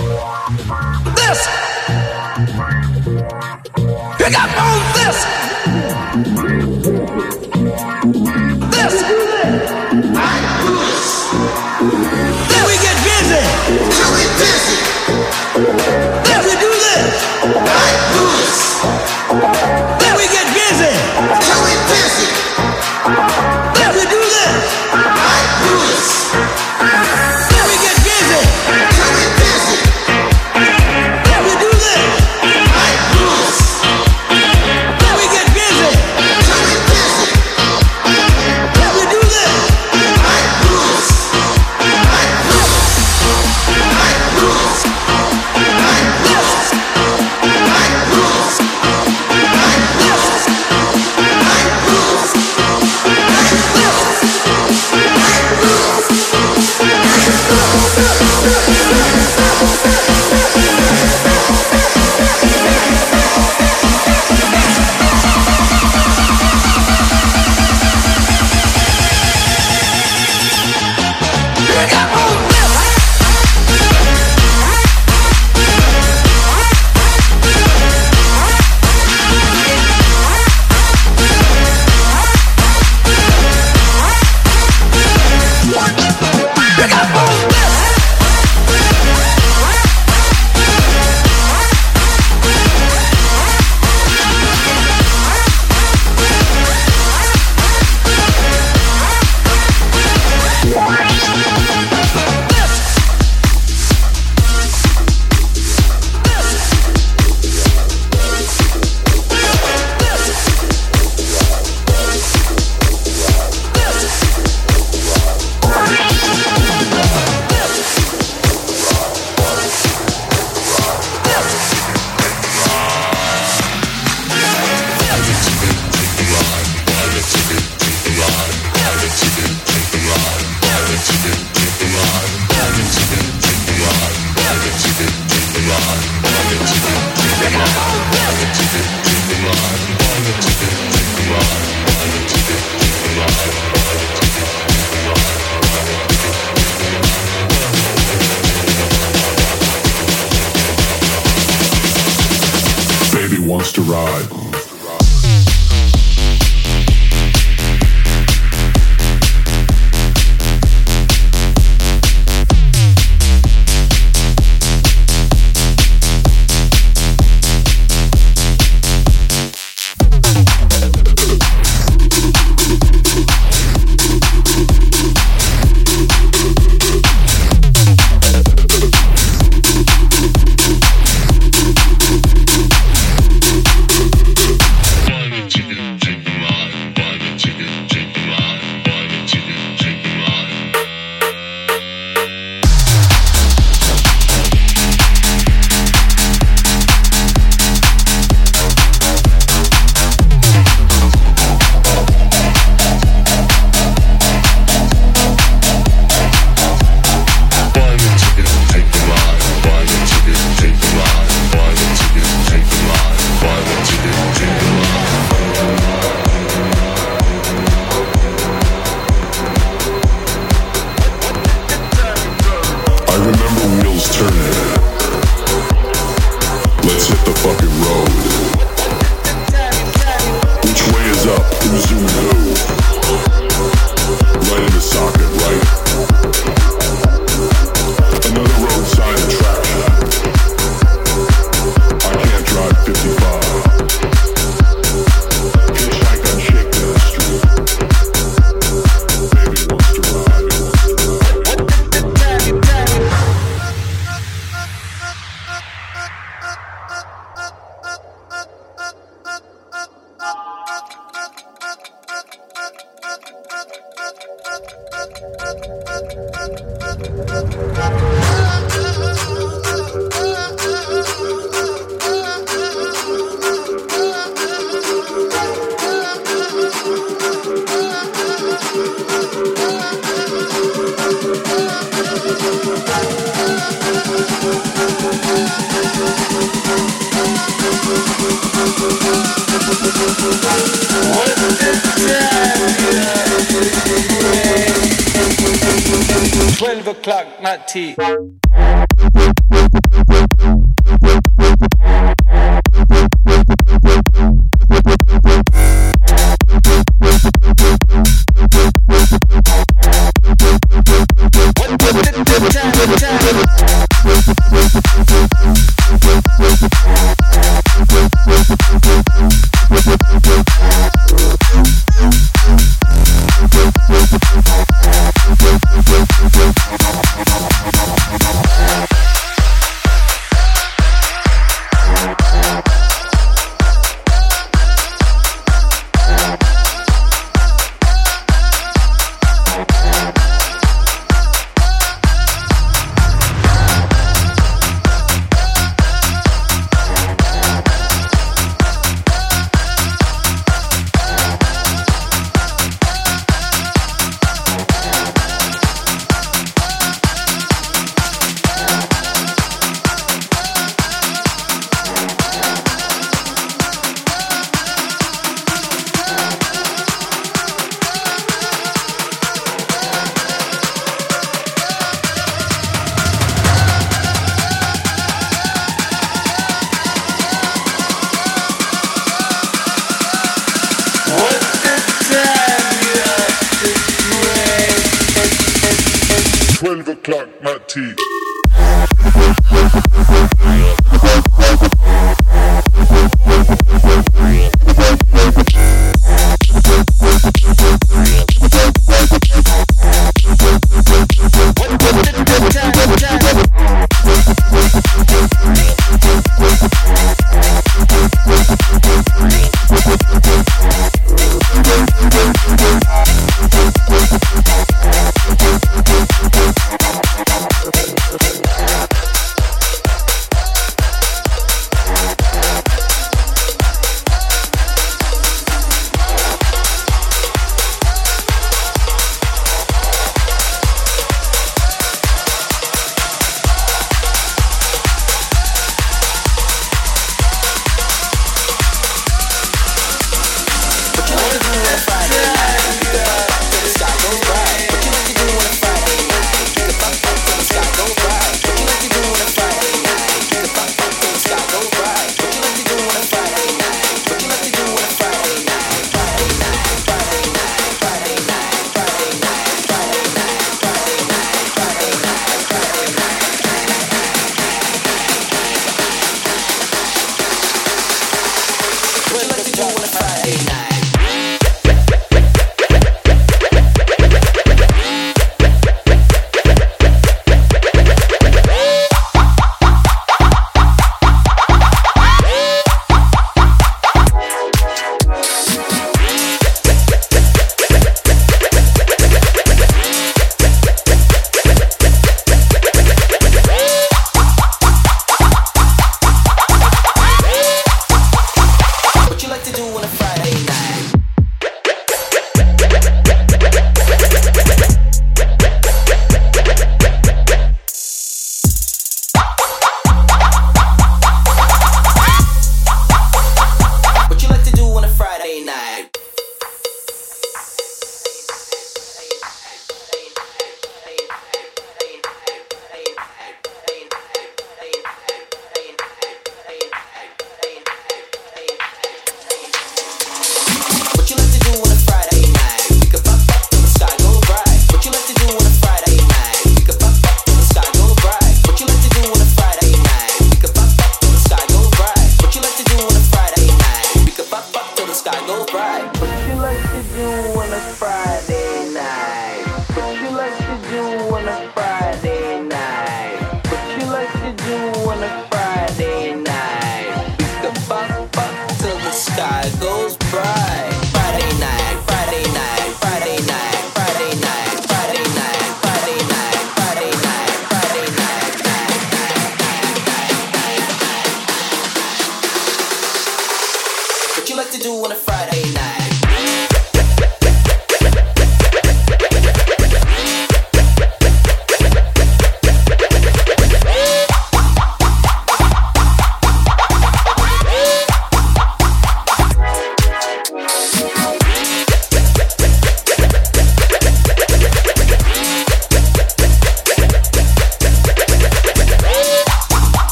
This. Pick up on this. This. This. We get busy. 12 o'clock, not tea.